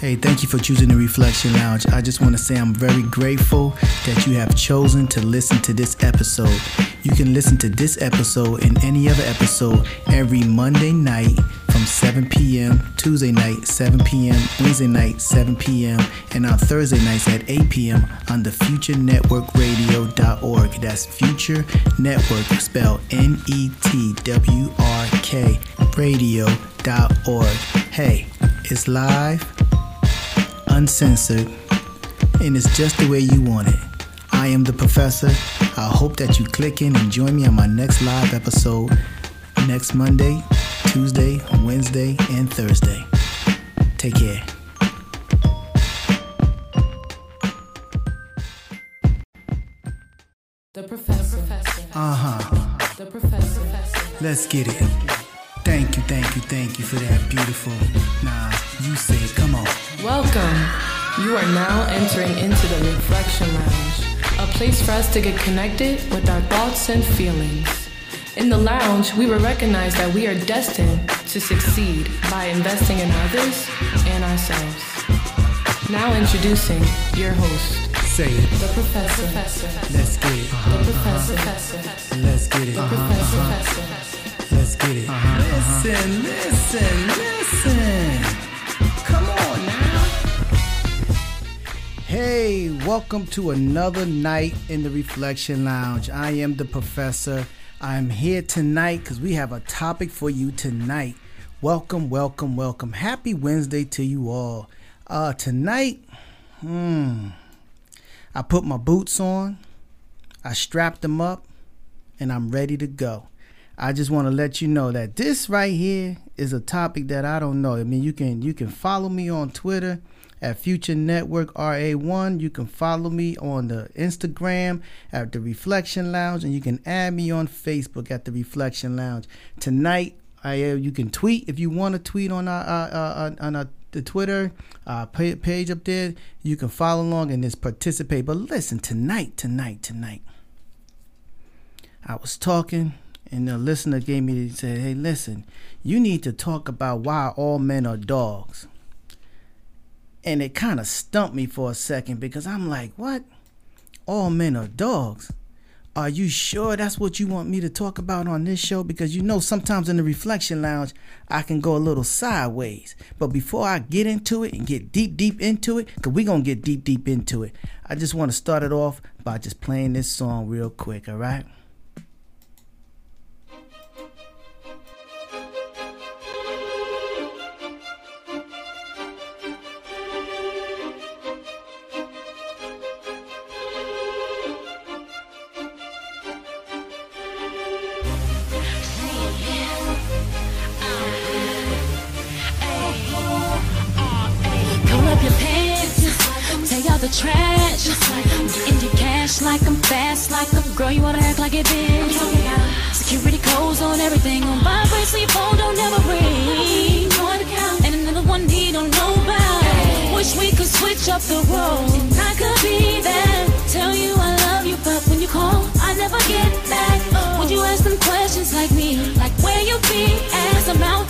Hey, thank you for choosing the Reflection Lounge. I just want to say I'm very grateful that you have chosen to listen to this episode. You can listen to this episode and any other episode every Monday night from 7 p.m., Tuesday night, 7 p.m., Wednesday night, 7 p.m., and on Thursday nights at 8 p.m. on the FutureNetworkRadio.org. That's Future Network, spelled N E T W R K, radio.org. Hey, it's live uncensored, and it's just the way you want it. I am the professor. I hope that you click in and join me on my next live episode next Monday, Tuesday, Wednesday, and Thursday. Take care. The professor. Uh huh. The professor. Let's get it. Thank you, thank you, thank you for that beautiful. Nah, you say it. Come on. Welcome. You are now entering into the Reflection Lounge, a place for us to get connected with our thoughts and feelings. In the lounge, we will recognize that we are destined to succeed by investing in others and ourselves. Now introducing your host, Say it. the professor. professor. Let's get it. The professor. Let's get it. The professor. Let's get it. Listen, listen, listen. Hey, welcome to another night in the Reflection Lounge. I am the professor. I'm here tonight because we have a topic for you tonight. Welcome, welcome, welcome. Happy Wednesday to you all. Uh, tonight, hmm, I put my boots on, I strapped them up, and I'm ready to go. I just want to let you know that this right here is a topic that I don't know. I mean, you can you can follow me on Twitter at Future Network RA1. You can follow me on the Instagram at the Reflection Lounge, and you can add me on Facebook at the Reflection Lounge. Tonight, I uh, you can tweet if you want to tweet on our, uh, uh, on our the Twitter uh, page up there. You can follow along and just participate. But listen, tonight, tonight, tonight. I was talking, and the listener gave me said, "Hey, listen, you need to talk about why all men are dogs." And it kind of stumped me for a second because I'm like, "What? All men are dogs?" Are you sure that's what you want me to talk about on this show? Because you know, sometimes in the reflection lounge, I can go a little sideways. But before I get into it and get deep, deep into it, because we're going to get deep, deep into it, I just want to start it off by just playing this song real quick, all right? Trash. Get in your cash like I'm fast, like I'm girl. You wanna act like it bitch. Security codes on everything on vibrate, so your phone don't ever ring. And another one he don't know about. Wish we could switch up the roles. And I could be there, tell you I love you, but when you call, I never get back. Would you ask them questions like me, like where you be? As I'm out,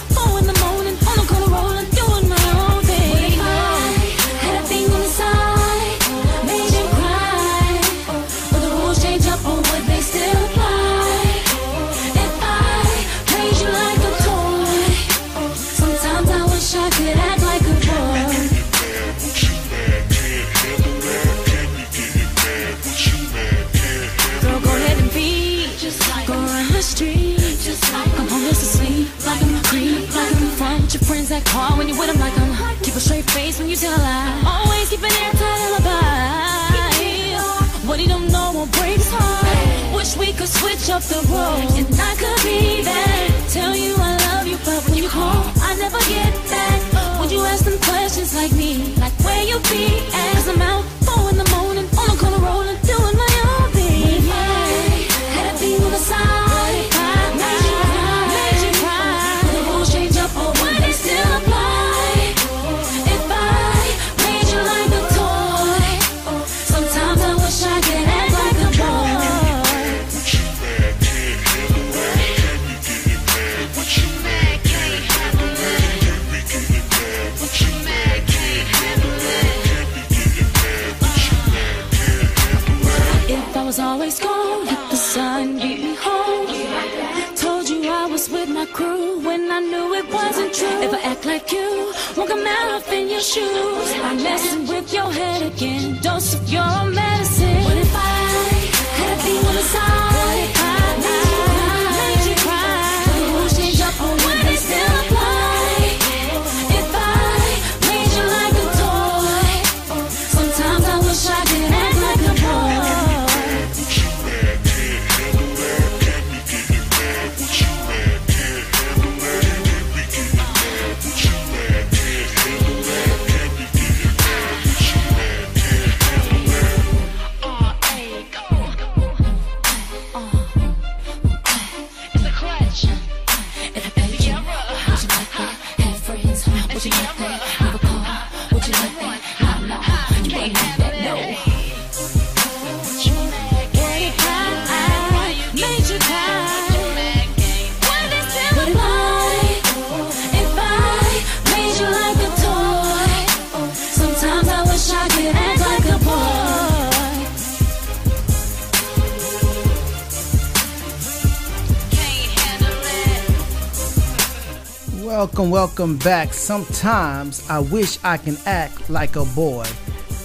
Welcome, welcome back. Sometimes I wish I can act like a boy,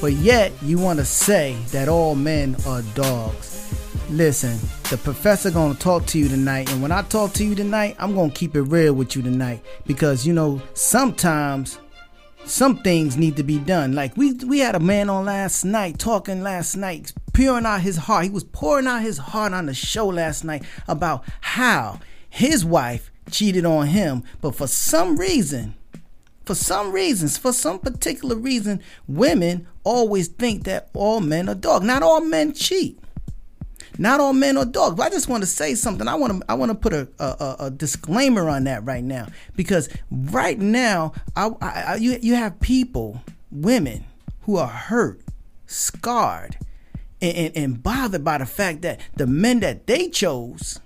but yet you want to say that all men are dogs. Listen, the professor going to talk to you tonight, and when I talk to you tonight, I'm going to keep it real with you tonight because you know sometimes some things need to be done. Like we we had a man on last night talking last night, pouring out his heart. He was pouring out his heart on the show last night about how his wife cheated on him, but for some reason, for some reasons, for some particular reason, women always think that all men are dogs. Not all men cheat. Not all men are dogs. But I just want to say something. I want to I want to put a, a, a disclaimer on that right now because right now I, I, I you you have people, women who are hurt, scarred, and, and, and bothered by the fact that the men that they chose,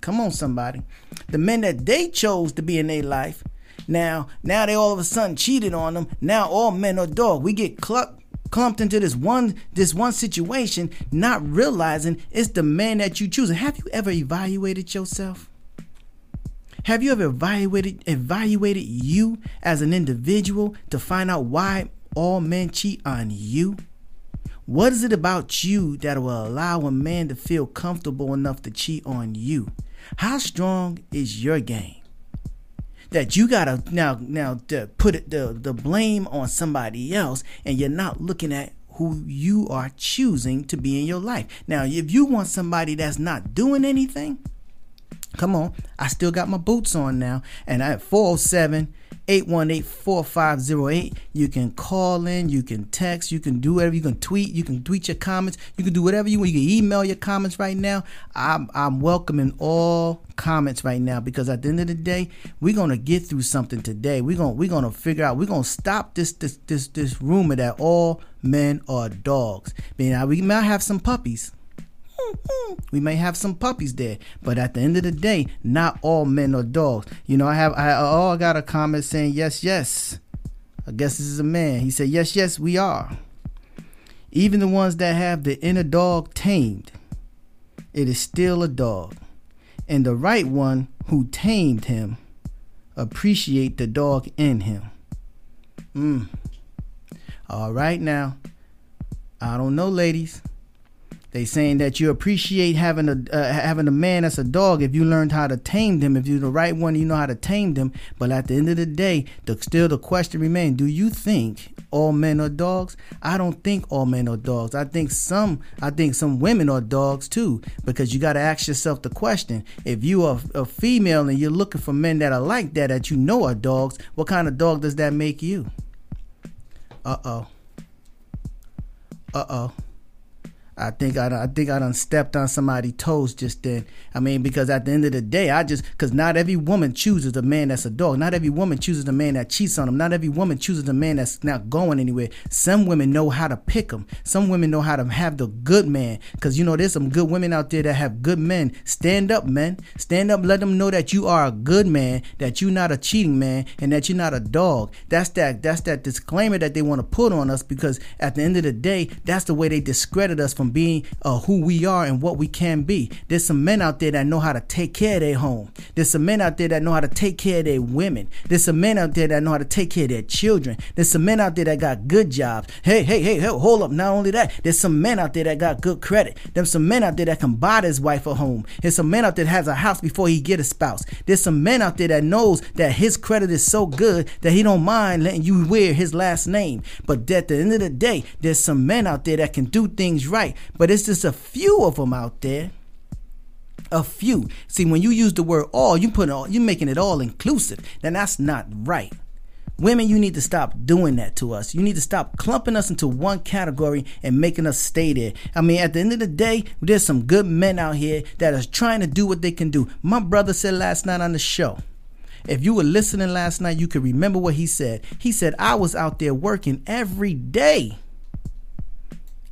come on somebody, the men that they chose to be in their life, now now they all of a sudden cheated on them. Now all men are dogs. We get clucked clumped into this one this one situation not realizing it's the man that you choose have you ever evaluated yourself? Have you ever evaluated evaluated you as an individual to find out why all men cheat on you? What is it about you that will allow a man to feel comfortable enough to cheat on you how strong is your game? That you gotta now now put it, the the blame on somebody else and you're not looking at who you are choosing to be in your life. Now if you want somebody that's not doing anything come on i still got my boots on now and I at 407 818-4508 you can call in you can text you can do whatever you can tweet you can tweet your comments you can do whatever you want. You can email your comments right now. I'm, I'm welcoming all comments right now because at the end of the day we're gonna get through something today. We're gonna we're gonna figure out we're gonna stop this this this this rumor that all men are dogs. Now we might have some puppies we may have some puppies there, but at the end of the day, not all men are dogs. You know, I have I oh I got a comment saying yes, yes. I guess this is a man. He said yes, yes, we are. Even the ones that have the inner dog tamed, it is still a dog. And the right one who tamed him appreciate the dog in him. Mm. All right now. I don't know, ladies. They saying that you appreciate having a uh, having a man that's a dog if you learned how to tame them. If you're the right one, you know how to tame them. But at the end of the day, the, still the question remains: Do you think all men are dogs? I don't think all men are dogs. I think some I think some women are dogs too. Because you got to ask yourself the question: If you are a female and you're looking for men that are like that, that you know are dogs, what kind of dog does that make you? Uh oh. Uh oh. I think I, I think I done stepped on somebody's toes just then. I mean, because at the end of the day, I just because not every woman chooses a man that's a dog. Not every woman chooses a man that cheats on them. Not every woman chooses a man that's not going anywhere. Some women know how to pick them. Some women know how to have the good man. Because you know, there's some good women out there that have good men. Stand up, men. Stand up. Let them know that you are a good man. That you're not a cheating man, and that you're not a dog. That's that. That's that disclaimer that they want to put on us because at the end of the day, that's the way they discredit us from from being uh, who we are and what we can be. There's some men out there that know how to take care of their home. There's some men out there that know how to take care of their women. There's some men out there that know how to take care of their children. There's some men out there that got good jobs. Hey, hey, hey, hey, hold up. Not only that, there's some men out there that got good credit. There's some men out there that can buy his wife a home. There's some men out there that has a house before he get a spouse. There's some men out there that knows that his credit is so good that he don't mind letting you wear his last name. But at the end of the day, there's some men out there that can do things right. But it's just a few of them out there a few. See, when you use the word all, you put all, you're making it all inclusive. Then that's not right. Women, you need to stop doing that to us. You need to stop clumping us into one category and making us stay there. I mean, at the end of the day, there's some good men out here that are trying to do what they can do. My brother said last night on the show, if you were listening last night, you could remember what he said. He said, I was out there working every day.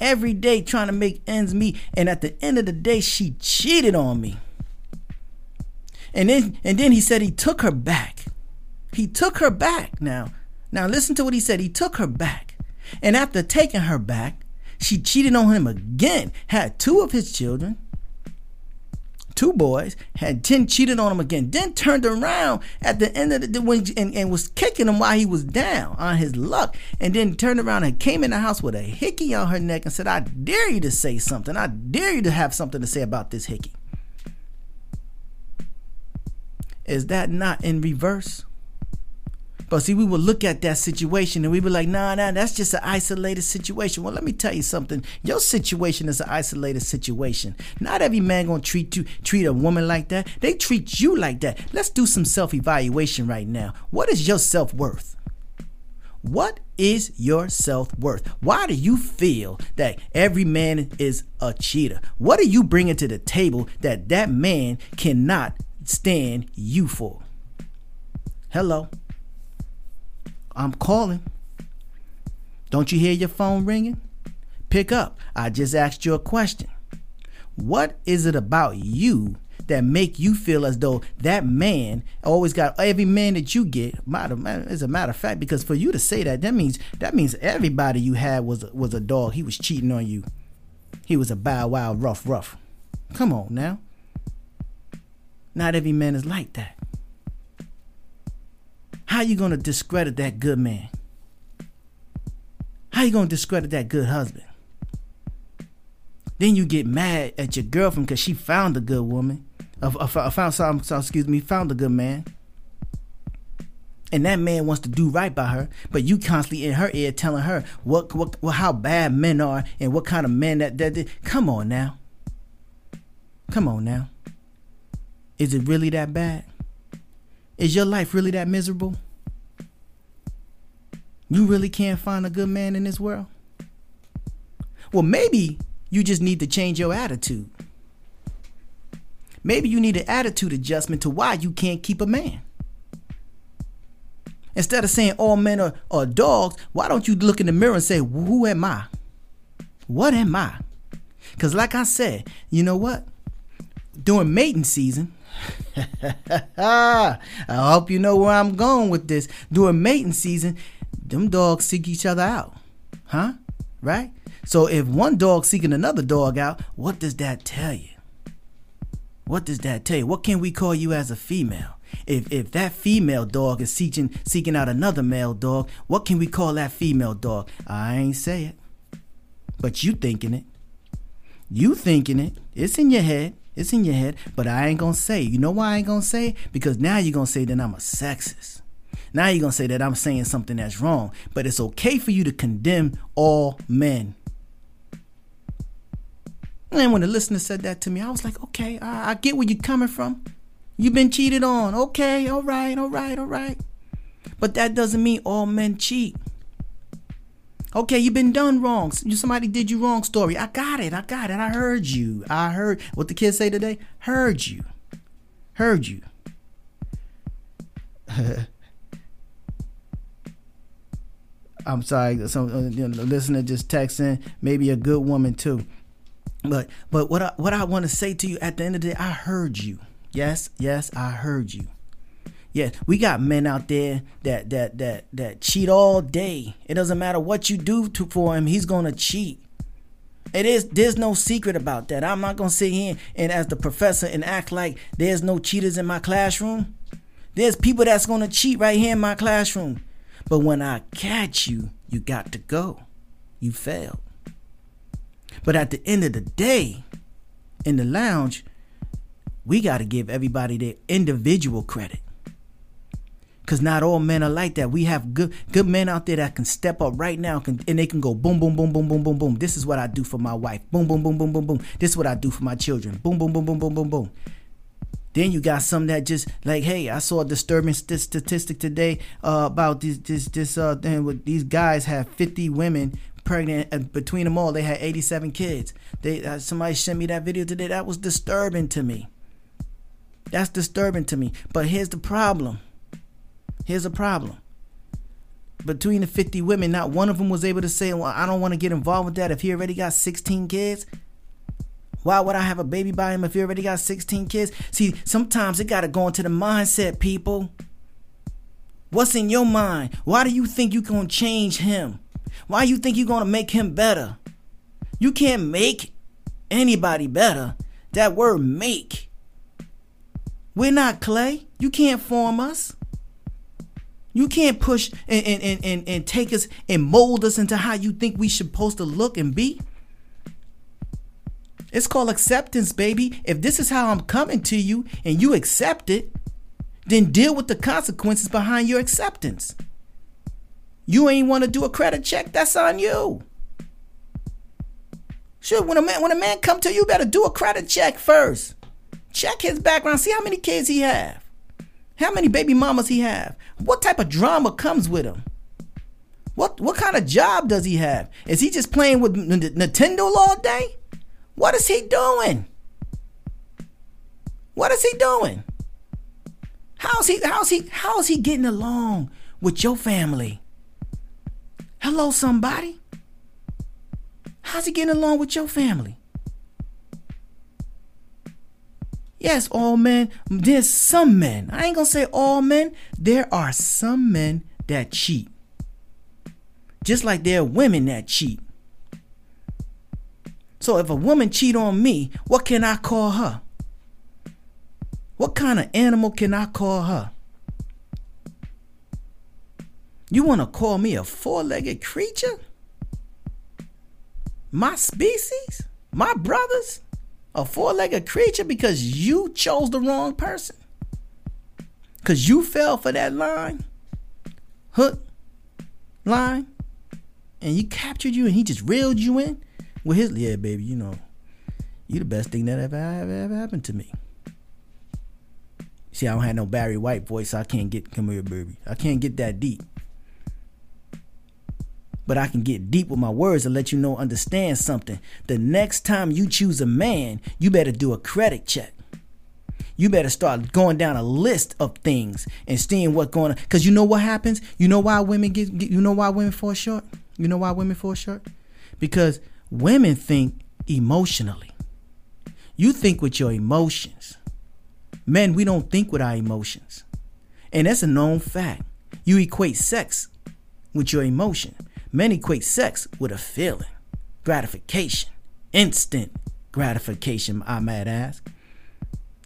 Every day trying to make ends meet. And at the end of the day, she cheated on me. And then and then he said he took her back. He took her back. Now, now listen to what he said. He took her back. And after taking her back, she cheated on him again, had two of his children, two boys, had then cheated on him again, then turned around at the end of the when, and, and was kicking him while he was down on his luck, and then turned around and came in the house with a hickey on her neck and said, I dare you to say something. I dare you to have something to say about this hickey. Is that not in reverse? But see, we would look at that situation and we would be like, nah, nah, that's just an isolated situation. Well, let me tell you something. Your situation is an isolated situation. Not every man gonna treat you, treat a woman like that. They treat you like that. Let's do some self-evaluation right now. What is your self-worth? What is your self worth? Why do you feel that every man is a cheater? What are you bringing to the table that that man cannot stand you for? Hello. I'm calling. Don't you hear your phone ringing? Pick up. I just asked you a question. What is it about you that make you feel as though that man always got every man that you get? As a matter of fact, because for you to say that, that means that means everybody you had was was a dog. He was cheating on you. He was a bow wow rough rough. Come on now. Not every man is like that. How you gonna discredit that good man? How you gonna discredit that good husband? Then you get mad at your girlfriend because she found a good woman. Uh, uh, found some, excuse me, found a good man. And that man wants to do right by her, but you constantly in her ear telling her what, what, what how bad men are and what kind of men that that. Come on now. Come on now. Is it really that bad? Is your life really that miserable? You really can't find a good man in this world? Well, maybe you just need to change your attitude. Maybe you need an attitude adjustment to why you can't keep a man. Instead of saying all men are, are dogs, why don't you look in the mirror and say, Who am I? What am I? Because, like I said, you know what? During mating season, I hope you know where I'm going with this. During mating season, them dogs seek each other out. Huh? Right? So if one dog seeking another dog out, what does that tell you? What does that tell you? What can we call you as a female? If if that female dog is seeking seeking out another male dog, what can we call that female dog? I ain't say it. But you thinking it. You thinking it. It's in your head. It's in your head, but I ain't gonna say. You know why I ain't gonna say? Because now you're gonna say that I'm a sexist. Now you're gonna say that I'm saying something that's wrong. But it's okay for you to condemn all men. And when the listener said that to me, I was like, okay, I, I get where you're coming from. You've been cheated on. Okay, all right, all right, all right. But that doesn't mean all men cheat. Okay, you've been done wrong. Somebody did you wrong story. I got it. I got it. I heard you. I heard what the kids say today. Heard you. Heard you. I'm sorry. Some uh, you know, listener just texting. Maybe a good woman too. But but what I what I want to say to you at the end of the day, I heard you. Yes, yes, I heard you. Yeah, we got men out there that that that that cheat all day. It doesn't matter what you do to for him, he's gonna cheat. It is there's no secret about that. I'm not gonna sit here and as the professor and act like there's no cheaters in my classroom. There's people that's gonna cheat right here in my classroom. But when I catch you, you got to go. You failed. But at the end of the day, in the lounge, we got to give everybody their individual credit. Cause not all men are like that. We have good good men out there that can step up right now can, and they can go boom boom boom boom boom boom boom. This is what I do for my wife. Boom boom boom boom boom boom. This is what I do for my children. Boom boom boom boom boom boom boom. Then you got some that just like, hey, I saw a disturbing st- statistic today uh, about this this this uh thing with these guys have 50 women pregnant and between them all they had 87 kids. They uh, somebody sent me that video today. That was disturbing to me. That's disturbing to me. But here's the problem. Here's a problem. Between the 50 women, not one of them was able to say, Well, I don't want to get involved with that if he already got 16 kids. Why would I have a baby by him if he already got 16 kids? See, sometimes it got to go into the mindset, people. What's in your mind? Why do you think you're going to change him? Why you think you're going to make him better? You can't make anybody better. That word make. We're not clay. You can't form us. You can't push and, and, and, and, take us and mold us into how you think we should supposed to look and be. It's called acceptance, baby. If this is how I'm coming to you and you accept it, then deal with the consequences behind your acceptance. You ain't want to do a credit check, that's on you. Sure, when a man when a man come to you, you better do a credit check first. Check his background, see how many kids he have. How many baby mamas he have? What type of drama comes with him? What what kind of job does he have? Is he just playing with Nintendo all day? What is he doing? What is he doing? How's he how's he how's he getting along with your family? Hello somebody? How's he getting along with your family? Yes, all men. There's some men. I ain't gonna say all men. There are some men that cheat. Just like there are women that cheat. So if a woman cheat on me, what can I call her? What kind of animal can I call her? You want to call me a four-legged creature? My species? My brothers? A four-legged creature because you chose the wrong person? Because you fell for that line, hook, line, and he captured you and he just reeled you in with his, yeah, baby, you know, you the best thing that ever, ever, ever happened to me. See, I don't have no Barry White voice, so I can't get, come here, baby. I can't get that deep but I can get deep with my words and let you know understand something. The next time you choose a man, you better do a credit check. You better start going down a list of things and seeing what's going on. Cause you know what happens. You know why women get. You know why women fall short. You know why women fall short. Because women think emotionally. You think with your emotions. Men, we don't think with our emotions, and that's a known fact. You equate sex with your emotion. Men equate sex with a feeling, gratification, instant gratification, I might ask.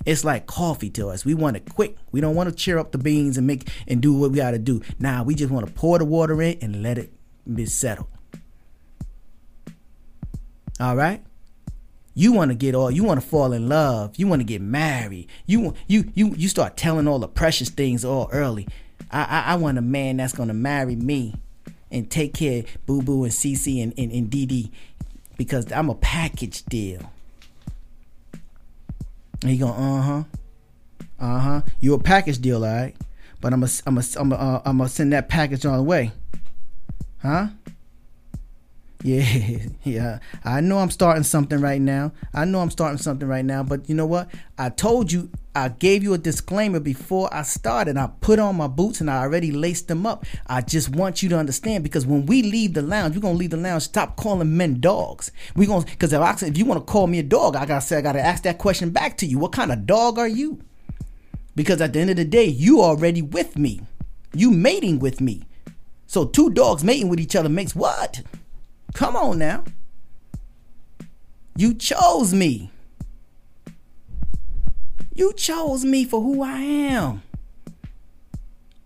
It's like coffee to us. We want it quick. We don't want to cheer up the beans and make and do what we got to do. Now nah, we just want to pour the water in and let it be settled. All right. You want to get all. You want to fall in love. You want to get married. You you you you start telling all the precious things all early. I I, I want a man that's gonna marry me and take care Boo Boo and Cece and, and, and DD because I'm a package deal. And he go, uh huh, uh huh. You a package deal, all right? But I'm a, I'm a, I'm a, uh, I'm gonna send that package on the way, huh? Yeah, yeah. I know I'm starting something right now. I know I'm starting something right now, but you know what? I told you, I gave you a disclaimer before I started. I put on my boots and I already laced them up. I just want you to understand because when we leave the lounge, we're gonna leave the lounge. Stop calling men dogs. We gonna because if, I, if you want to call me a dog, I gotta say I gotta ask that question back to you. What kind of dog are you? Because at the end of the day, you already with me. You mating with me. So two dogs mating with each other makes what? Come on now. You chose me. You chose me for who I am.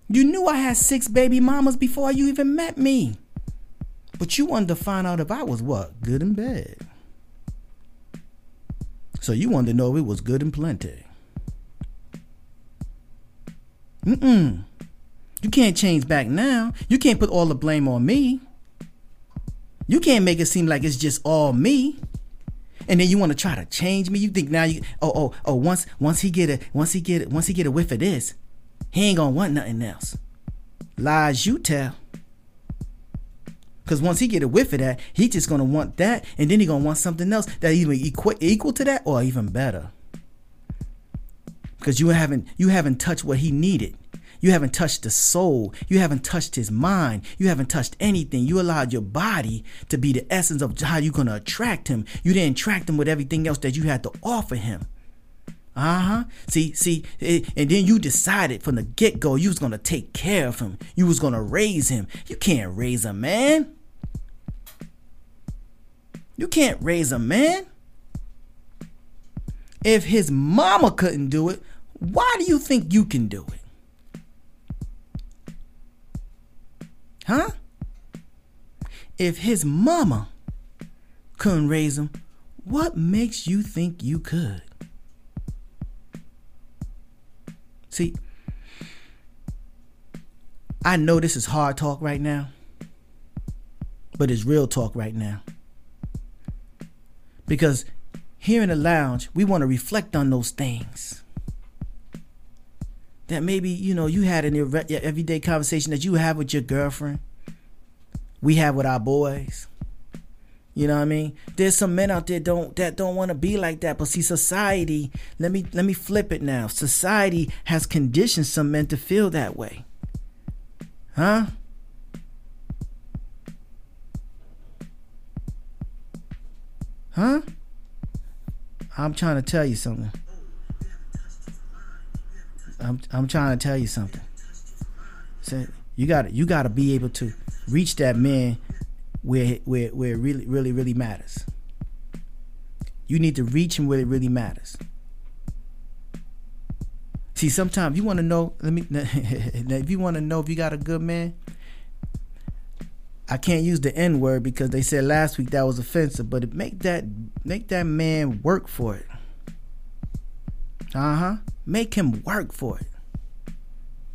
You knew I had six baby mamas before you even met me. But you wanted to find out if I was what? Good and bad. So you wanted to know if it was good and plenty. Mm-mm. You can't change back now. You can't put all the blame on me. You can't make it seem like it's just all me and then you want to try to change me. You think now you oh oh oh once once he get a once he get it once he get a whiff of this, he ain't gonna want nothing else. Lies you tell. Cause once he get a whiff of that, he just gonna want that, and then he gonna want something else that even equ- equal to that or even better. Because you haven't you haven't touched what he needed. You haven't touched the soul. You haven't touched his mind. You haven't touched anything. You allowed your body to be the essence of how you're going to attract him. You didn't attract him with everything else that you had to offer him. Uh huh. See, see, it, and then you decided from the get go you was gonna take care of him. You was gonna raise him. You can't raise a man. You can't raise a man. If his mama couldn't do it, why do you think you can do it? Huh? If his mama couldn't raise him, what makes you think you could? See, I know this is hard talk right now, but it's real talk right now. Because here in the lounge, we want to reflect on those things that maybe you know you had an everyday conversation that you have with your girlfriend. We have with our boys. You know what i mean? There's some men out there don't that don't want to be like that but see society let me let me flip it now. Society has conditioned some men to feel that way. Huh? Huh? I'm trying to tell you something I'm I'm trying to tell you something. So you got you got to be able to reach that man where where where it really really really matters. You need to reach him where it really matters. See, sometimes you want to know. Let me. if you want to know if you got a good man, I can't use the N word because they said last week that was offensive. But make that make that man work for it. Uh huh. Make him work for it.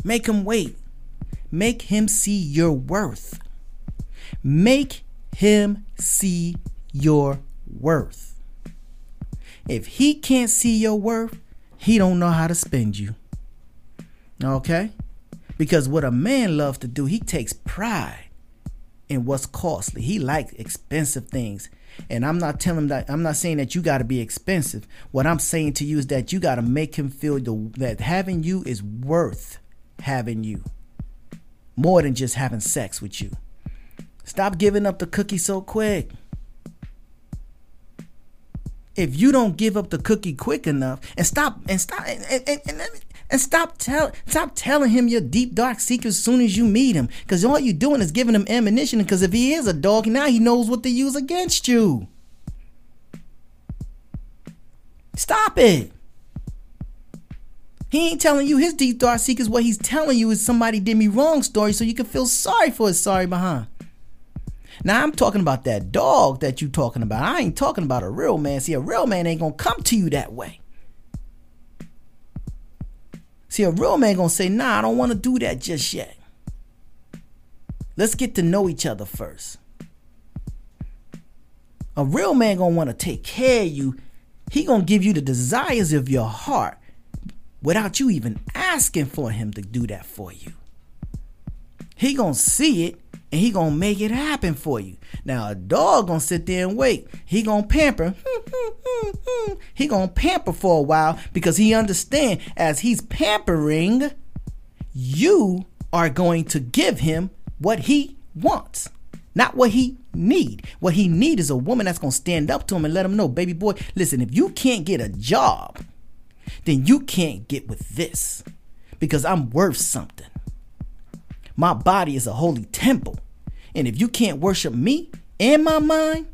Make him wait. Make him see your worth. Make him see your worth. If he can't see your worth, he don't know how to spend you. Okay? Because what a man loves to do, he takes pride in what's costly. He likes expensive things. And I'm not telling that I'm not saying that you got to be expensive. What I'm saying to you is that you got to make him feel the, that having you is worth having you. More than just having sex with you. Stop giving up the cookie so quick. If you don't give up the cookie quick enough and stop and stop and, and, and, and stop tell stop telling him your deep dark secrets as soon as you meet him. Cause all you're doing is giving him ammunition. Cause if he is a dog, now he knows what to use against you. Stop it. He ain't telling you his deep dark secrets. What he's telling you is somebody did me wrong story so you can feel sorry for his sorry behind. Now I'm talking about that dog that you talking about. I ain't talking about a real man. See, a real man ain't gonna come to you that way. See, a real man gonna say, nah, I don't wanna do that just yet. Let's get to know each other first. A real man gonna wanna take care of you. He gonna give you the desires of your heart without you even asking for him to do that for you. He gonna see it and he gonna make it happen for you. Now a dog gonna sit there and wait. He gonna pamper. he gonna pamper for a while because he understand as he's pampering, you are going to give him what he wants, not what he need. What he need is a woman that's gonna stand up to him and let him know, baby boy, listen, if you can't get a job, then you can't get with this because I'm worth something. My body is a holy temple. And if you can't worship me and my mind,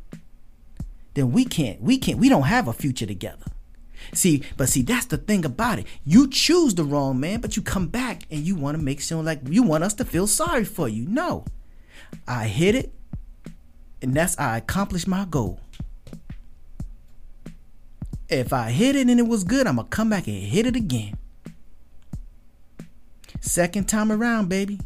then we can't, we can't, we don't have a future together. See, but see, that's the thing about it. You choose the wrong man, but you come back and you want to make sure like you want us to feel sorry for you. No. I hit it, and that's I accomplished my goal. If I hit it and it was good, I'm gonna come back and hit it again. Second time around, baby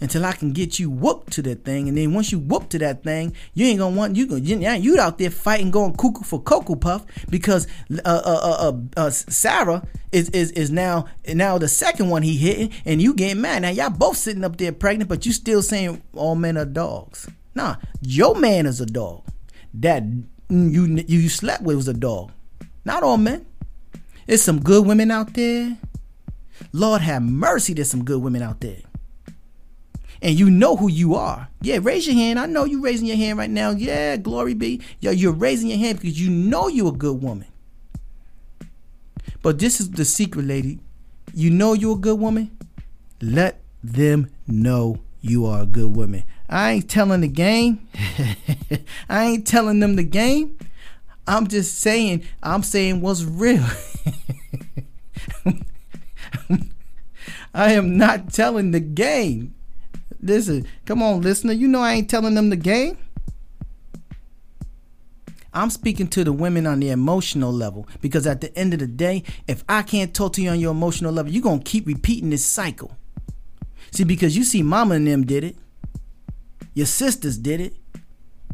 until I can get you whooped to that thing. And then once you whoop to that thing, you ain't gonna want you go you, out there fighting going cuckoo for cocoa puff because uh, uh, uh, uh, uh, Sarah is, is is now now the second one he hitting and you getting mad. Now y'all both sitting up there pregnant, but you still saying all men are dogs. Nah, your man is a dog. That you you slept with was a dog. Not all men. There's some good women out there. Lord have mercy, there's some good women out there and you know who you are. Yeah, raise your hand. I know you raising your hand right now. Yeah, glory be. Yo, you're raising your hand because you know you're a good woman. But this is the secret, lady. You know you're a good woman? Let them know you are a good woman. I ain't telling the game. I ain't telling them the game. I'm just saying, I'm saying what's real. I am not telling the game. Listen, come on, listener. You know I ain't telling them the game. I'm speaking to the women on the emotional level because at the end of the day, if I can't talk to you on your emotional level, you're going to keep repeating this cycle. See, because you see, mama and them did it, your sisters did it,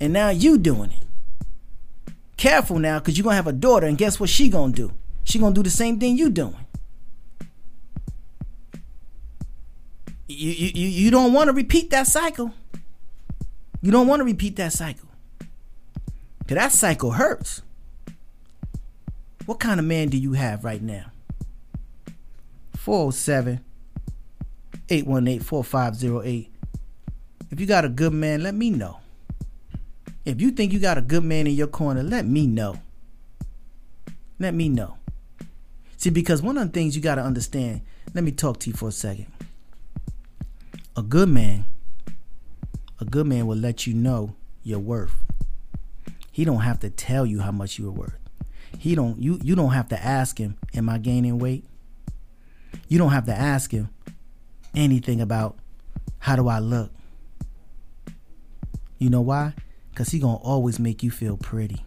and now you doing it. Careful now because you're going to have a daughter, and guess what she going to do? She going to do the same thing you doing. You, you, you don't want to repeat that cycle. You don't want to repeat that cycle. Because that cycle hurts. What kind of man do you have right now? 407 818 4508. If you got a good man, let me know. If you think you got a good man in your corner, let me know. Let me know. See, because one of the things you got to understand, let me talk to you for a second a good man a good man will let you know your worth. He don't have to tell you how much you're worth. He don't you you don't have to ask him am i gaining weight? You don't have to ask him anything about how do i look. You know why? Because he gonna always make you feel pretty.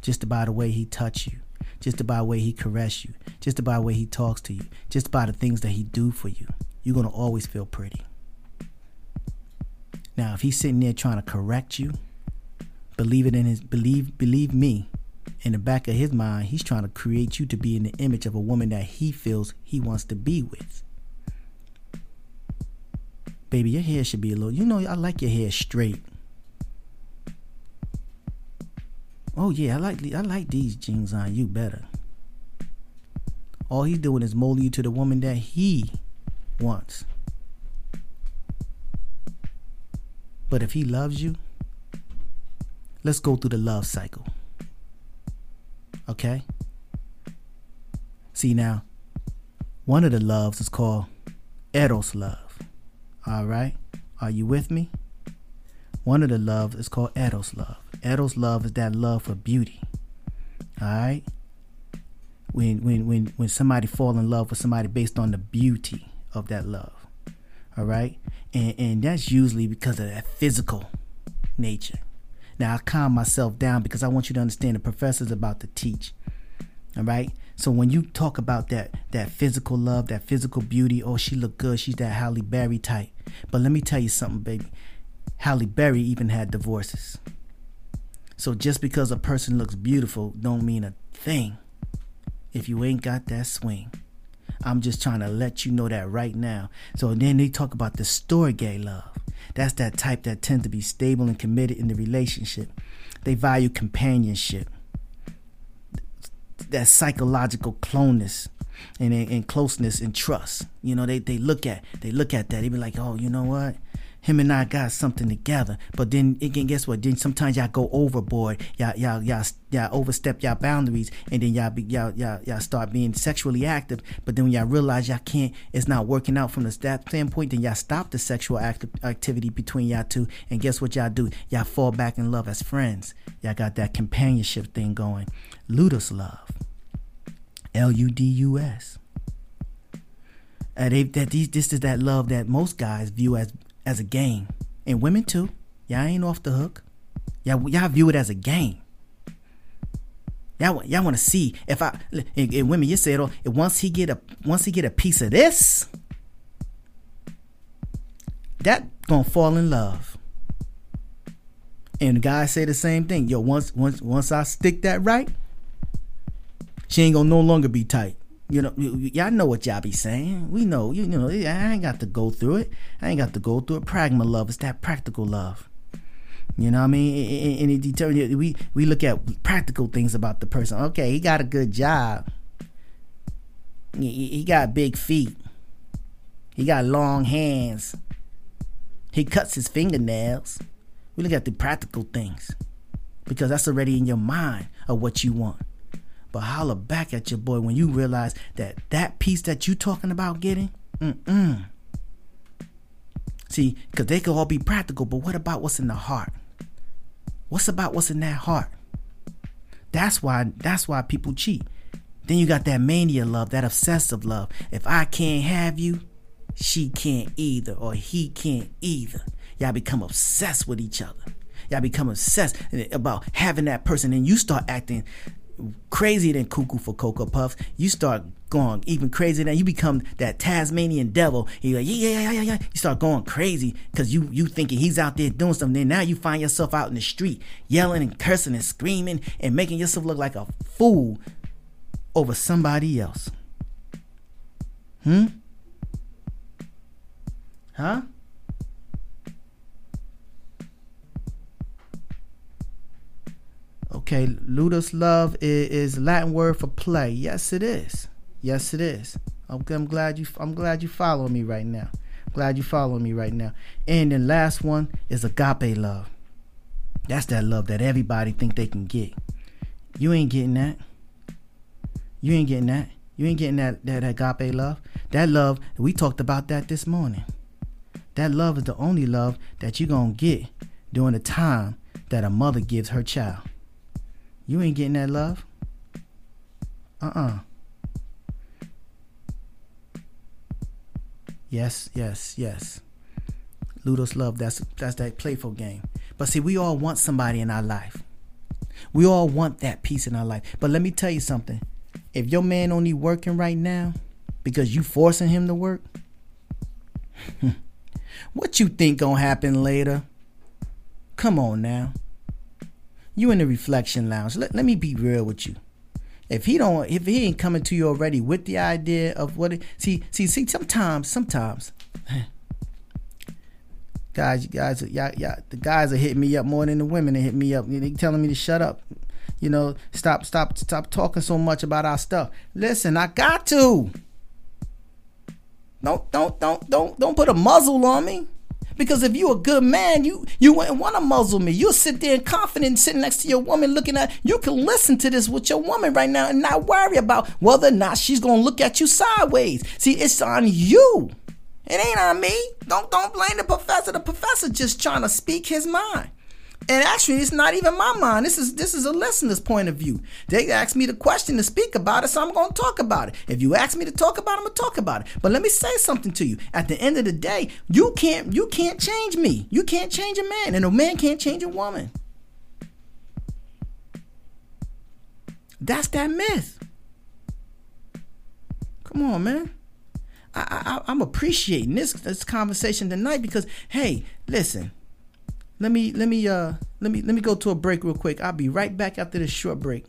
Just by the way he touch you just by the way he caress you just by the way he talks to you just by the things that he do for you you're gonna always feel pretty. Now, if he's sitting there trying to correct you, believe it in his believe believe me, in the back of his mind, he's trying to create you to be in the image of a woman that he feels he wants to be with. Baby, your hair should be a little, you know, I like your hair straight. Oh yeah, I like I like these jeans on you better. All he's doing is molding you to the woman that he once. But if he loves you, let's go through the love cycle. Okay? See now, one of the loves is called Eros love. All right? Are you with me? One of the loves is called Eros love. Eros love is that love for beauty. All right? When when when when somebody fall in love with somebody based on the beauty of that love. All right. And, and that's usually because of that physical nature. Now I calm myself down because I want you to understand the professor's about to teach. All right. So when you talk about that that physical love, that physical beauty, oh she look good, she's that Halle Berry type. But let me tell you something, baby. Halle Berry even had divorces. So just because a person looks beautiful don't mean a thing if you ain't got that swing. I'm just trying to let you know that right now. So then they talk about the storge love. That's that type that tends to be stable and committed in the relationship. They value companionship, that psychological cloneness and, and closeness and trust. You know, they, they look at they look at that. They be like, oh, you know what? Him and I got something together. But then again, guess what? Then sometimes y'all go overboard. Y'all y'all y'all, y'all overstep y'all boundaries, and then y'all be y'all, y'all y'all start being sexually active. But then when y'all realize y'all can't, it's not working out from the standpoint. Then y'all stop the sexual act- activity between y'all two, and guess what y'all do? Y'all fall back in love as friends. Y'all got that companionship thing going. Ludus love. L U D U S. Uh, they, that these, this is that love that most guys view as as a game, and women too. Y'all ain't off the hook. Y'all, y'all view it as a game. Y'all, y'all want to see if I and, and women. You said, oh, once he get a once he get a piece of this, that gonna fall in love. And the guys say the same thing. Yo, once once once I stick that right, she ain't gonna no longer be tight. You know, y'all know what y'all be saying. We know, you, know, I ain't got to go through it. I ain't got to go through it. Pragma love is that practical love. You know what I mean? And it determines we we look at practical things about the person. Okay, he got a good job. He got big feet. He got long hands. He cuts his fingernails. We look at the practical things because that's already in your mind of what you want. But holler back at your boy when you realize that that piece that you talking about getting, mm-mm. See, because they could all be practical, but what about what's in the heart? What's about what's in that heart? That's why that's why people cheat. Then you got that mania love, that obsessive love. If I can't have you, she can't either, or he can't either. Y'all become obsessed with each other. Y'all become obsessed eh, about having that person, and you start acting crazier than cuckoo for cocoa puffs. You start going even crazier than you become that Tasmanian devil. You're like, yeah, yeah, yeah, yeah. You start going crazy because you you thinking he's out there doing something. Then now you find yourself out in the street yelling and cursing and screaming and making yourself look like a fool over somebody else. Hmm? Huh? Okay, ludus love is, Latin word for play. Yes, it is. Yes, it is. Okay, I'm glad you. I'm glad you follow me right now. Glad you follow me right now. And the last one is agape love. That's that love that everybody think they can get. You ain't getting that. You ain't getting that. You ain't getting that that agape love. That love we talked about that this morning. That love is the only love that you're gonna get during the time that a mother gives her child. You ain't getting that love. Uh-uh. Yes, yes, yes. Ludus love, that's that's that playful game. But see, we all want somebody in our life. We all want that peace in our life. But let me tell you something. If your man only working right now because you forcing him to work, what you think gonna happen later? Come on now you in the reflection lounge. Let, let me be real with you. If he don't, if he ain't coming to you already with the idea of what it, see, see, see, sometimes, sometimes, guys, you guys, yeah, yeah, the guys are hitting me up more than the women are hitting me up. They telling me to shut up. You know, stop, stop, stop talking so much about our stuff. Listen, I got to. Don't, don't, don't, don't, don't put a muzzle on me. Because if you a good man, you you wouldn't want to muzzle me. You'll sit there confident sitting next to your woman looking at you can listen to this with your woman right now and not worry about whether or not she's gonna look at you sideways. See, it's on you. It ain't on me. Don't don't blame the professor. The professor just trying to speak his mind. And actually, it's not even my mind. This is this is a listener's point of view. They asked me the question to speak about it, so I'm going to talk about it. If you ask me to talk about it, I'm going to talk about it. But let me say something to you. At the end of the day, you can't you can't change me. You can't change a man, and a man can't change a woman. That's that myth. Come on, man. I, I, I'm appreciating this this conversation tonight because hey, listen let me let me uh let me let me go to a break real quick. I'll be right back after this short break.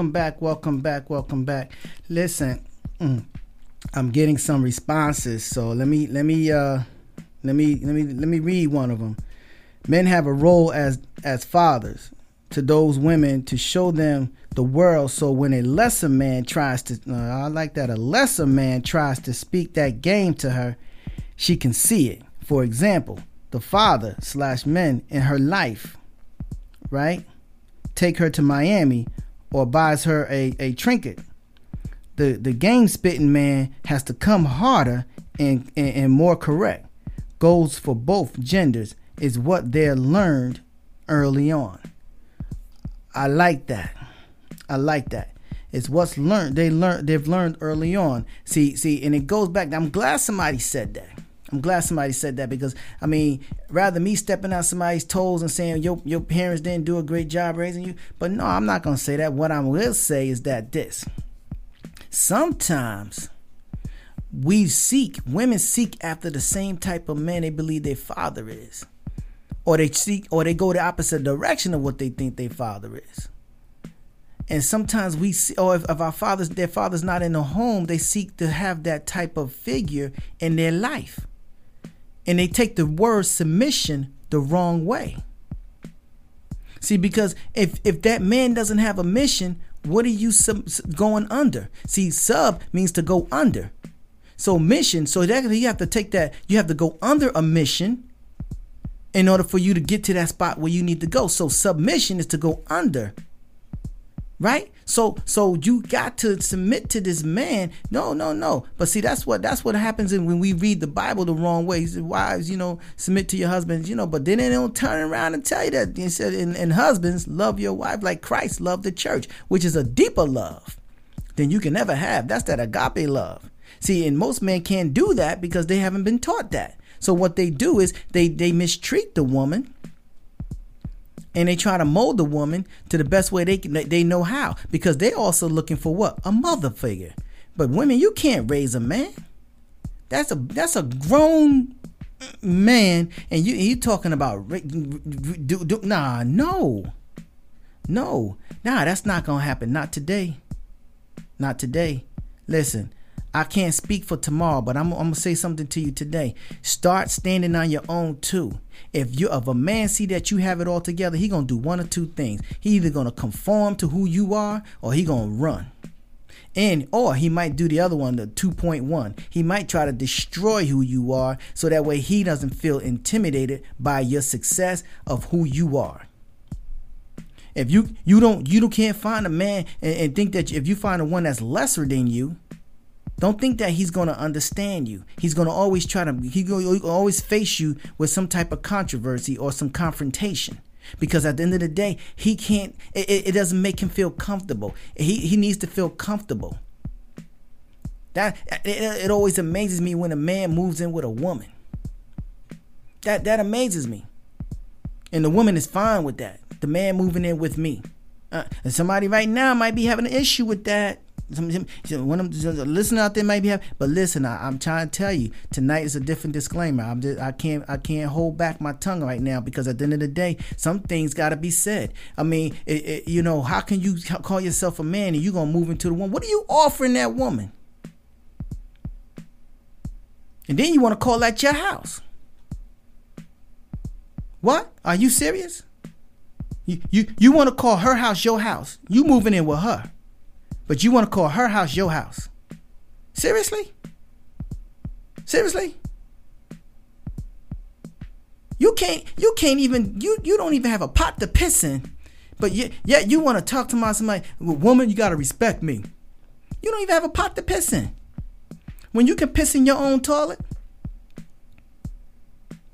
Welcome back, welcome back, welcome back. Listen, mm, I'm getting some responses, so let me let me uh let me let me let me read one of them. Men have a role as as fathers to those women to show them the world. So when a lesser man tries to, uh, I like that, a lesser man tries to speak that game to her, she can see it. For example, the father slash men in her life, right? Take her to Miami or buys her a, a trinket. The the game spitting man has to come harder and, and, and more correct. Goes for both genders is what they're learned early on. I like that. I like that. It's what's learned. They learned. They've learned early on. See, see, and it goes back. I'm glad somebody said that. I'm glad somebody said that because I mean, rather me stepping on somebody's toes and saying your your parents didn't do a great job raising you. But no, I'm not gonna say that. What I will say is that this. Sometimes we seek women seek after the same type of man they believe their father is or they seek or they go the opposite direction of what they think their father is and sometimes we see or if, if our fathers their father's not in the home they seek to have that type of figure in their life and they take the word submission the wrong way see because if if that man doesn't have a mission what are you sub, going under see sub means to go under so mission so that you have to take that you have to go under a mission in order for you to get to that spot where you need to go. So submission is to go under. Right? So so you got to submit to this man. No, no, no. But see, that's what that's what happens when we read the Bible the wrong way. He said, Wives, you know, submit to your husbands, you know, but then they don't turn around and tell you that. He said, and, and husbands, love your wife like Christ loved the church, which is a deeper love than you can ever have. That's that agape love. See, and most men can't do that because they haven't been taught that. So what they do is they they mistreat the woman and they try to mold the woman to the best way they can, they know how because they're also looking for what a mother figure. But women, you can't raise a man. That's a that's a grown man, and you you talking about do, do, nah no, no nah that's not gonna happen. Not today. Not today. Listen, I can't speak for tomorrow, but I'm, I'm, gonna say something to you today. Start standing on your own too. If you if a man see that you have it all together, he gonna do one or two things. He either gonna conform to who you are, or he gonna run. And or he might do the other one, the 2.1. He might try to destroy who you are, so that way he doesn't feel intimidated by your success of who you are. If you you don't you don't can't find a man and, and think that if you find a one that's lesser than you, don't think that he's going to understand you. He's going to always try to, he to always face you with some type of controversy or some confrontation. Because at the end of the day, he can't, it, it doesn't make him feel comfortable. He, he needs to feel comfortable. That it, it always amazes me when a man moves in with a woman. That that amazes me. And the woman is fine with that. The man moving in with me. Uh, and somebody right now might be having an issue with that. Some, some, one of them listening out there might be having, but listen, I, am trying to tell you tonight is a different disclaimer. I'm just, I can't, I can't hold back my tongue right now because at the end of the day, some things got to be said. I mean, it, it, you know, how can you call yourself a man and you gonna move into the woman? What are you offering that woman? And then you want to call that your house? What? Are you serious? You you you want to call her house your house? You moving in with her? But you want to call her house your house. Seriously? Seriously? You can't you can't even you you don't even have a pot to piss in. But yet, yet you want to talk to my somebody, woman, you gotta respect me. You don't even have a pot to piss in. When you can piss in your own toilet,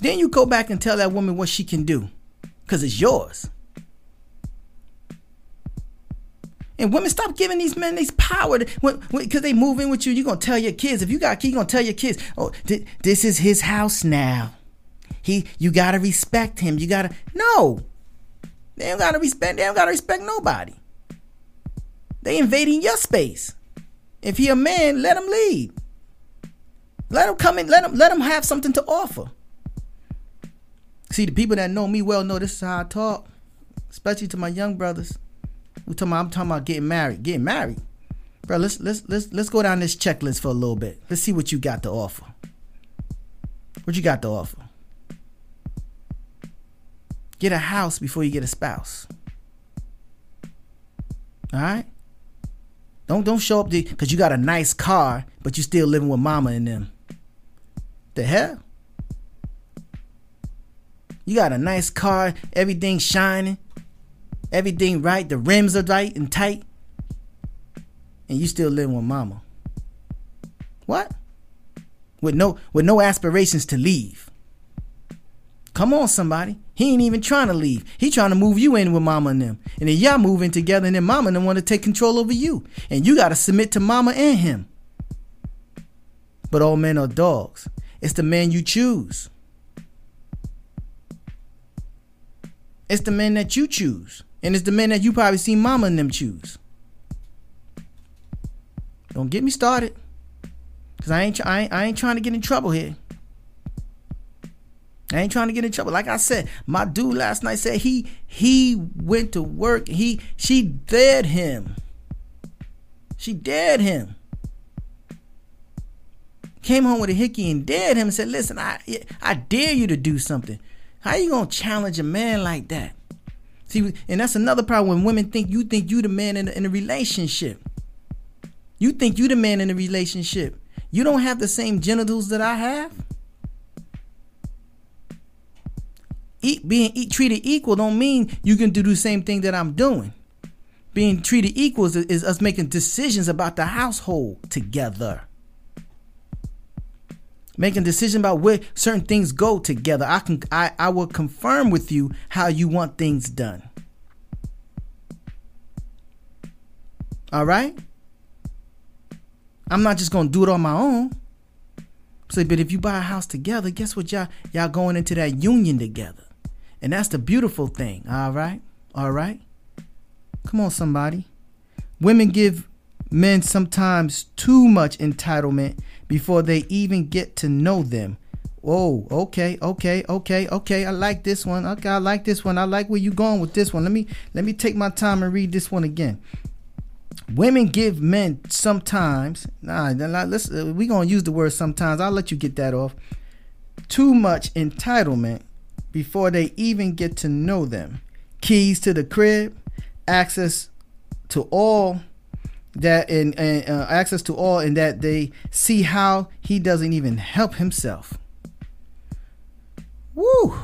then you go back and tell that woman what she can do. Cause it's yours. And women, stop giving these men this power because they move in with you. You're going to tell your kids. If you got a key, you're to tell your kids, oh, th- this is his house now. He, You got to respect him. You got to, no. They don't got to respect, they don't got to respect nobody. They invading your space. If he a man, let him lead. Let him come in, let him, let him have something to offer. See, the people that know me well know this is how I talk, especially to my young brothers. We talking about, I'm talking about getting married. Getting married. Bro, let's let's let's let's go down this checklist for a little bit. Let's see what you got to offer. What you got to offer? Get a house before you get a spouse. All right? Don't don't show up because you got a nice car, but you still living with mama and them. The hell? You got a nice car, everything shining, everything right, the rims are right and tight, and you still living with mama. What? With no with no aspirations to leave. Come on, somebody. He ain't even trying to leave. He trying to move you in with mama and them. And then y'all moving together and then mama and them want to take control over you. And you gotta submit to mama and him. But all men are dogs. It's the man you choose. It's the man that you choose. And it's the men that you probably see mama and them choose. Don't get me started. Cause I ain't, I ain't I ain't trying to get in trouble here. I ain't trying to get in trouble. Like I said, my dude last night said he he went to work. He she dared him. She dared him. Came home with a hickey and dared him and said, "Listen, I I dare you to do something. How you gonna challenge a man like that?" See, and that's another problem when women think you think you the man in a, in relationship. You think you the man in a relationship. You don't have the same genitals that I have. Eat, being eat, treated equal don't mean you can do the same thing that I'm doing. Being treated equal is, is us making decisions about the household together making decision about where certain things go together. I can I, I will confirm with you how you want things done. All right? I'm not just to do it on my own. So, but if you buy a house together, guess what y'all y'all going into that union together. And that's the beautiful thing. All right? All right? Come on, somebody. Women give men sometimes too much entitlement before they even get to know them. Oh, okay, okay, okay, okay. I like this one. Okay, I like this one. I like where you going with this one. Let me let me take my time and read this one again. Women give men sometimes. Nah, let's uh, we gonna use the word sometimes. I'll let you get that off. Too much entitlement before they even get to know them. Keys to the crib, access to all that and, uh, access to all and that they see how he doesn't even help himself. Woo!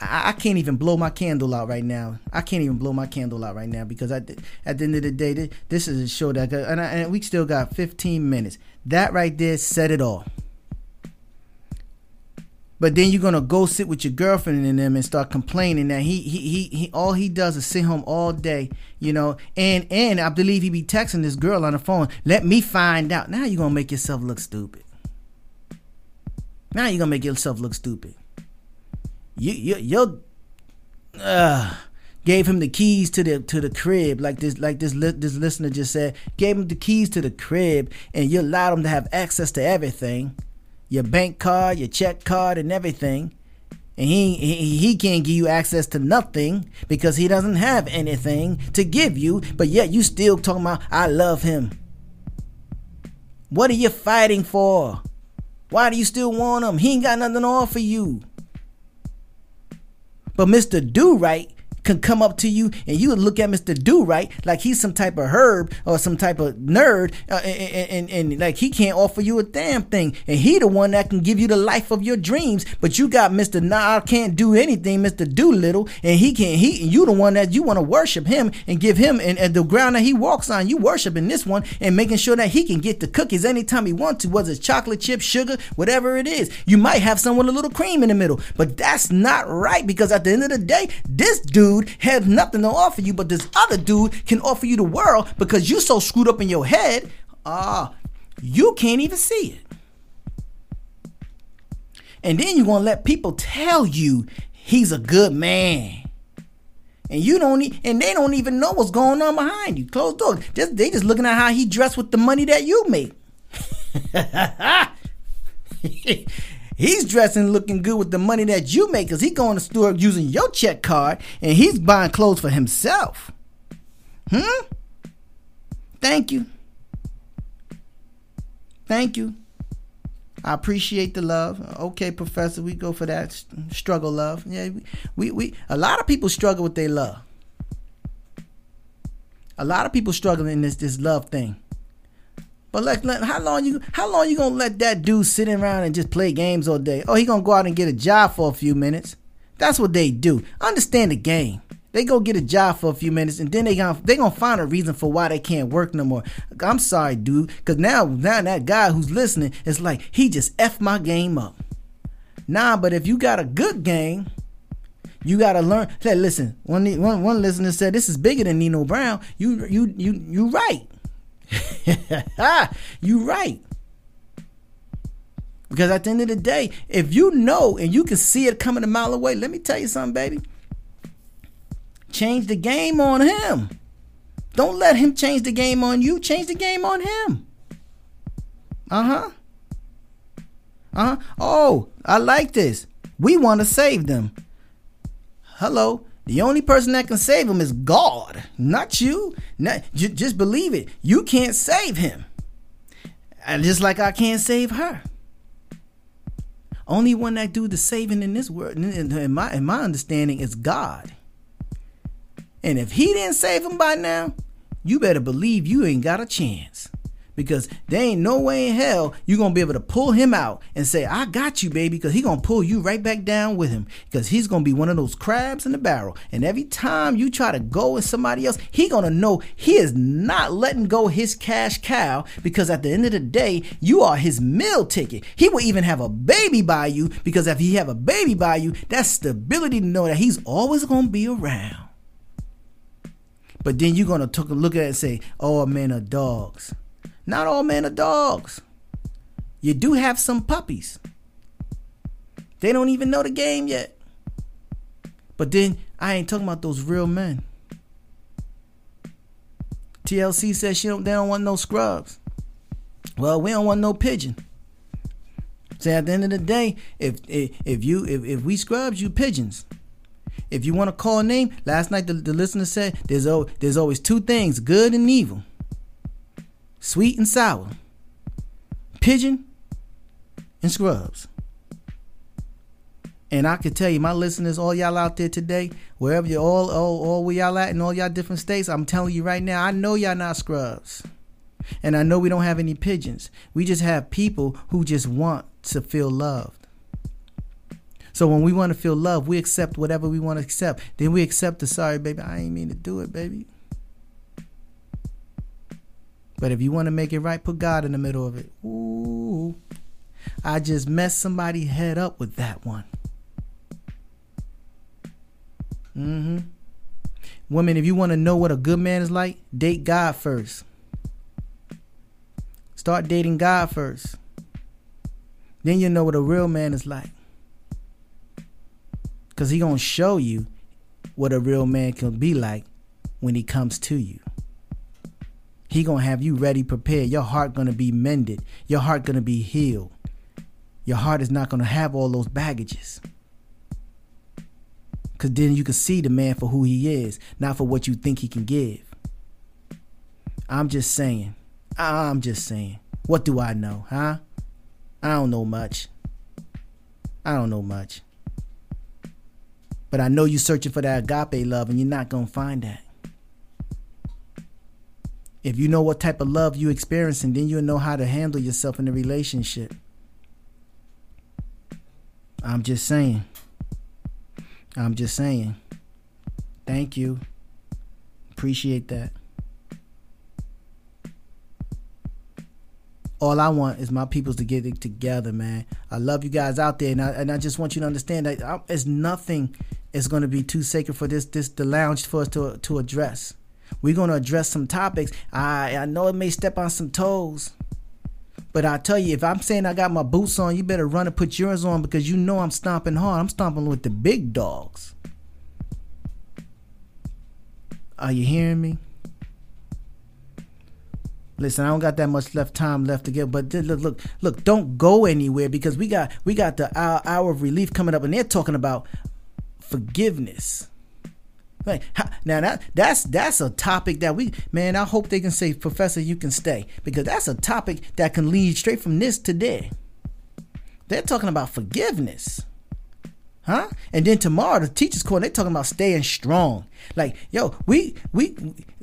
I, I, can't even blow my candle out right now. I can't even blow my candle out right now because I, at the end of the day, this is a show that, and, I, and we still got 15 minutes. That right there said it all. But then you're gonna go sit with your girlfriend and them and start complaining that he he he, he all he does is sit home all day, you know. And and I believe he be texting this girl on the phone. Let me find out. Now you're gonna make yourself look stupid. Now you're gonna make yourself look stupid. You you you uh gave him the keys to the to the crib like this like this li- this listener just said gave him the keys to the crib and you allowed him to have access to everything your bank card, your check card, and everything. And he, he he can't give you access to nothing because he doesn't have anything to give you, but yet you still talking about I love him. What are you fighting for? Why do you still want him? He ain't got nothing to offer you. But Mr. Do Right can come up to you and you would look at Mr. Do Right like he's some type of herb or some type of nerd, uh, and, and, and, like he can't offer you a damn thing. And he the one that can give you the life of your dreams. But you got Mr. Nah, can't do anything, Mr. Doolittle, and he can't he and you the one that you want to worship him and give him and, and the ground that he walks on. You worshiping this one and making sure that he can get the cookies anytime he wants to, whether it's chocolate chip, sugar, whatever it is. You might have some with a little cream in the middle, but that's not right because at the end of the day, this dude dude has nothing to offer you, but this other dude can offer you the world because you so screwed up in your head, ah, uh, you can't even see it. And then you're gonna let people tell you he's a good man. And you don't need, and they don't even know what's going on behind you. Closed doors. Just they just looking at how he dressed with the money that you make. He's dressing looking good with the money that you make because he going to store using your check card and he's buying clothes for himself. Hmm? Thank you. Thank you. I appreciate the love. Okay, professor, we go for that struggle love. Yeah, we, we, we a lot of people struggle with their love. A lot of people struggling in this this love thing. But like, how long you how long you gonna let that dude sit around and just play games all day? Oh, he gonna go out and get a job for a few minutes. That's what they do. Understand the game. They go get a job for a few minutes and then they gonna they gonna find a reason for why they can't work no more. I'm sorry, dude, because now now that guy who's listening is like he just f my game up. Nah, but if you got a good game, you gotta learn. Hey, listen, one, one one listener said this is bigger than Nino Brown. You you you you right. you right. Because at the end of the day, if you know and you can see it coming a mile away, let me tell you something, baby. Change the game on him. Don't let him change the game on you. Change the game on him. Uh huh. Uh huh. Oh, I like this. We want to save them. Hello. The only person that can save him is God, not you. Not, j- just believe it. You can't save him. And just like I can't save her. Only one that do the saving in this world, in my in my understanding, is God. And if He didn't save him by now, you better believe you ain't got a chance because there ain't no way in hell you're gonna be able to pull him out and say, I got you, baby, because he gonna pull you right back down with him. Because he's gonna be one of those crabs in the barrel. And every time you try to go with somebody else, he gonna know he is not letting go his cash cow because at the end of the day, you are his meal ticket. He will even have a baby by you because if he have a baby by you, that's stability to know that he's always gonna be around. But then you're gonna look at it and say, "Oh, men are dogs." Not all men are dogs. You do have some puppies. They don't even know the game yet. But then I ain't talking about those real men. TLC says she don't they don't want no scrubs. Well, we don't want no pigeon. Say at the end of the day, if if, if you if, if we scrubs, you pigeons. If you want to call a name, last night the, the listener said there's o- there's always two things, good and evil. Sweet and sour. Pigeon and scrubs. And I can tell you, my listeners, all y'all out there today, wherever you all, all, all where y'all at in all y'all different states, I'm telling you right now, I know y'all not scrubs. And I know we don't have any pigeons. We just have people who just want to feel loved. So when we want to feel love, we accept whatever we want to accept. Then we accept the sorry, baby. I ain't mean to do it, baby. But if you want to make it right, put God in the middle of it. Ooh. I just messed somebody head up with that one. Mm-hmm. Women, if you want to know what a good man is like, date God first. Start dating God first. Then you know what a real man is like. Cause he gonna show you what a real man can be like when he comes to you. He gonna have you ready, prepared. Your heart gonna be mended. Your heart gonna be healed. Your heart is not gonna have all those baggages. Cause then you can see the man for who he is, not for what you think he can give. I'm just saying. I'm just saying. What do I know, huh? I don't know much. I don't know much. But I know you're searching for that agape love and you're not to find that. If you know what type of love you're experiencing, then you'll know how to handle yourself in a relationship. I'm just saying. I'm just saying. Thank you. Appreciate that. all I want is my peoples to get it together, man. I love you guys out there, and I, and I just want you to understand that I, it's nothing is going to be too sacred for this this the lounge for us to to address. We're going to address some topics. I I know it may step on some toes, but I tell you, if I'm saying I got my boots on, you better run and put yours on because you know I'm stomping hard. I'm stomping with the big dogs. Are you hearing me? Listen, I don't got that much left time left to give, but look, look, look, don't go anywhere because we got we got the hour, hour of relief coming up, and they're talking about forgiveness. Right now, that that's that's a topic that we man. I hope they can say, Professor, you can stay because that's a topic that can lead straight from this to there. They're talking about forgiveness. Huh? And then tomorrow the teachers call they're talking about staying strong. Like, yo, we we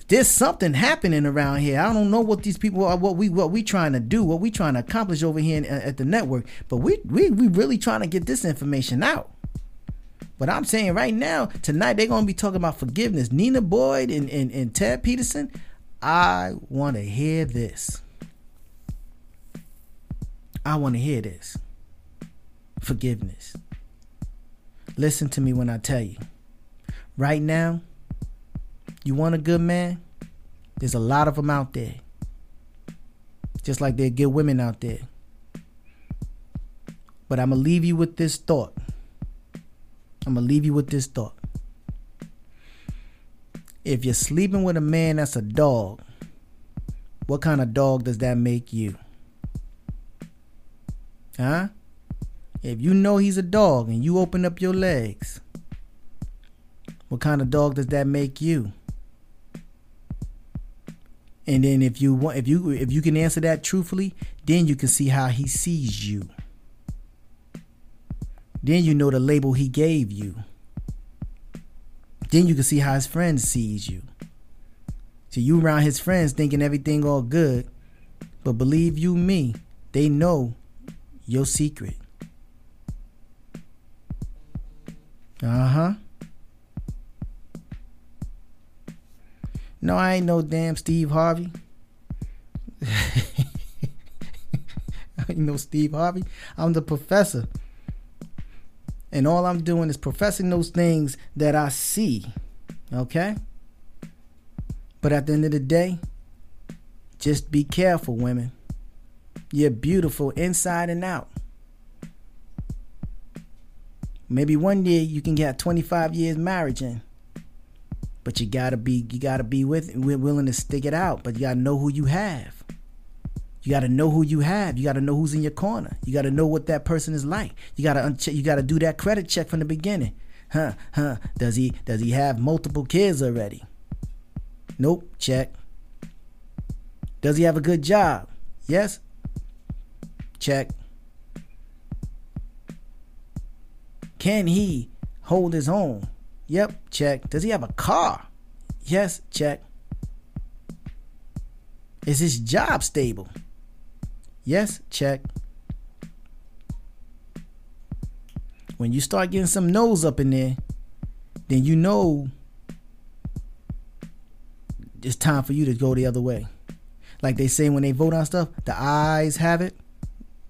there's something happening around here. I don't know what these people are, what we what we trying to do, what we trying to accomplish over here in, at the network. But we we we really trying to get this information out. But I'm saying right now, tonight they're gonna be talking about forgiveness. Nina Boyd and, and, and Ted Peterson. I wanna hear this. I wanna hear this. Forgiveness. Listen to me when I tell you. Right now, you want a good man? There's a lot of them out there. Just like there are good women out there. But I'm going to leave you with this thought. I'm going to leave you with this thought. If you're sleeping with a man that's a dog, what kind of dog does that make you? Huh? If you know he's a dog and you open up your legs, what kind of dog does that make you? And then if you want if you if you can answer that truthfully, then you can see how he sees you. Then you know the label he gave you. Then you can see how his friends sees you. So you around his friends thinking everything all good, but believe you me, they know your secret. Uh-huh. No, I ain't no damn Steve Harvey. I ain't no Steve Harvey. I'm the professor. And all I'm doing is professing those things that I see. Okay? But at the end of the day, just be careful, women. You're beautiful inside and out. Maybe one day you can get 25 years marriage in. But you gotta be you gotta be with willing to stick it out. But you gotta know who you have. You gotta know who you have. You gotta know who's in your corner. You gotta know what that person is like. You gotta unche- you gotta do that credit check from the beginning. Huh, huh. Does he does he have multiple kids already? Nope, check. Does he have a good job? Yes. Check. Can he hold his own? Yep, check. Does he have a car? Yes, check. Is his job stable? Yes, check. When you start getting some nose up in there, then you know it's time for you to go the other way. Like they say when they vote on stuff, the ayes have it.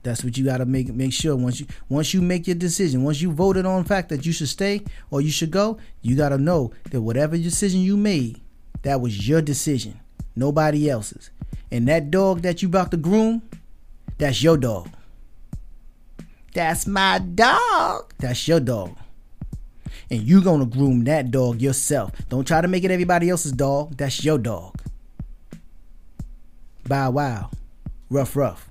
That's what you gotta make make sure once you once you make your decision, once you voted on fact that you should stay or you should go, you gotta know that whatever decision you made, that was your decision, nobody else's. And that dog that you about to groom, that's your dog. That's my dog. That's your dog. And you gonna groom that dog yourself. Don't try to make it everybody else's dog. That's your dog. Bow wow. Rough rough.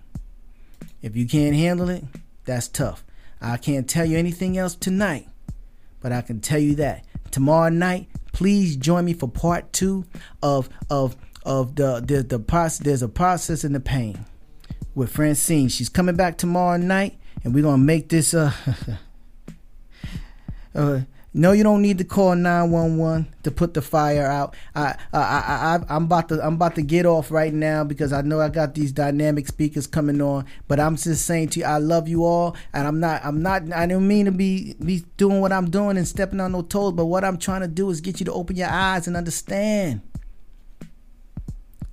If you can't handle it, that's tough. I can't tell you anything else tonight, but I can tell you that tomorrow night, please join me for part two of of of the the, the process. There's a process in the pain with Francine. She's coming back tomorrow night, and we're gonna make this uh, uh no, you don't need to call 911 to put the fire out. I, I, I, I, I'm about to, I'm about to get off right now because I know I got these dynamic speakers coming on. But I'm just saying to you, I love you all, and I'm not, I'm not, I don't mean to be, be doing what I'm doing and stepping on no toes. But what I'm trying to do is get you to open your eyes and understand.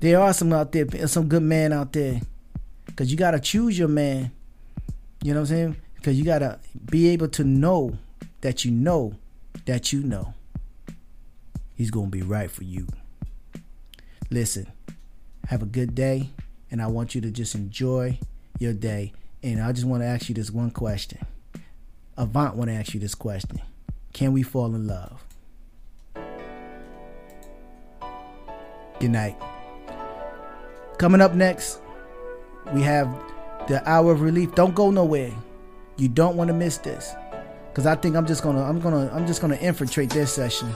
There are some out there, some good men out there, because you gotta choose your man. You know what I'm saying? Because you gotta be able to know that you know that you know he's going to be right for you. Listen, have a good day, and I want you to just enjoy your day. And I just want to ask you this one question. Avant want to ask you this question. Can we fall in love? Good night. Coming up next, we have the hour of relief. Don't go nowhere. You don't want to miss this because I think I'm just gonna I'm gonna I'm just gonna infiltrate this session.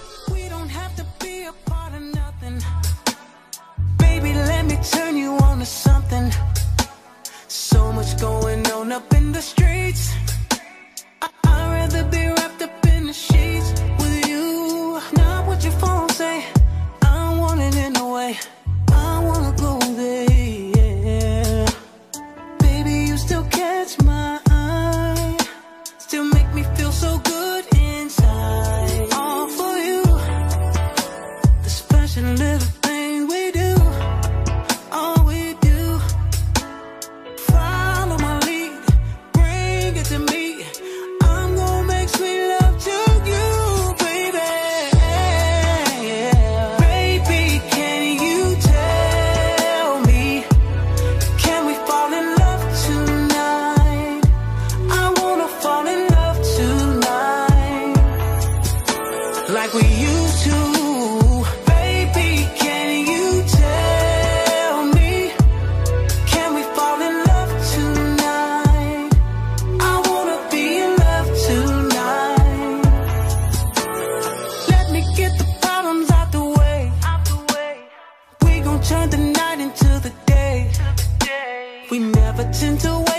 Turn the night into the day. We never tend to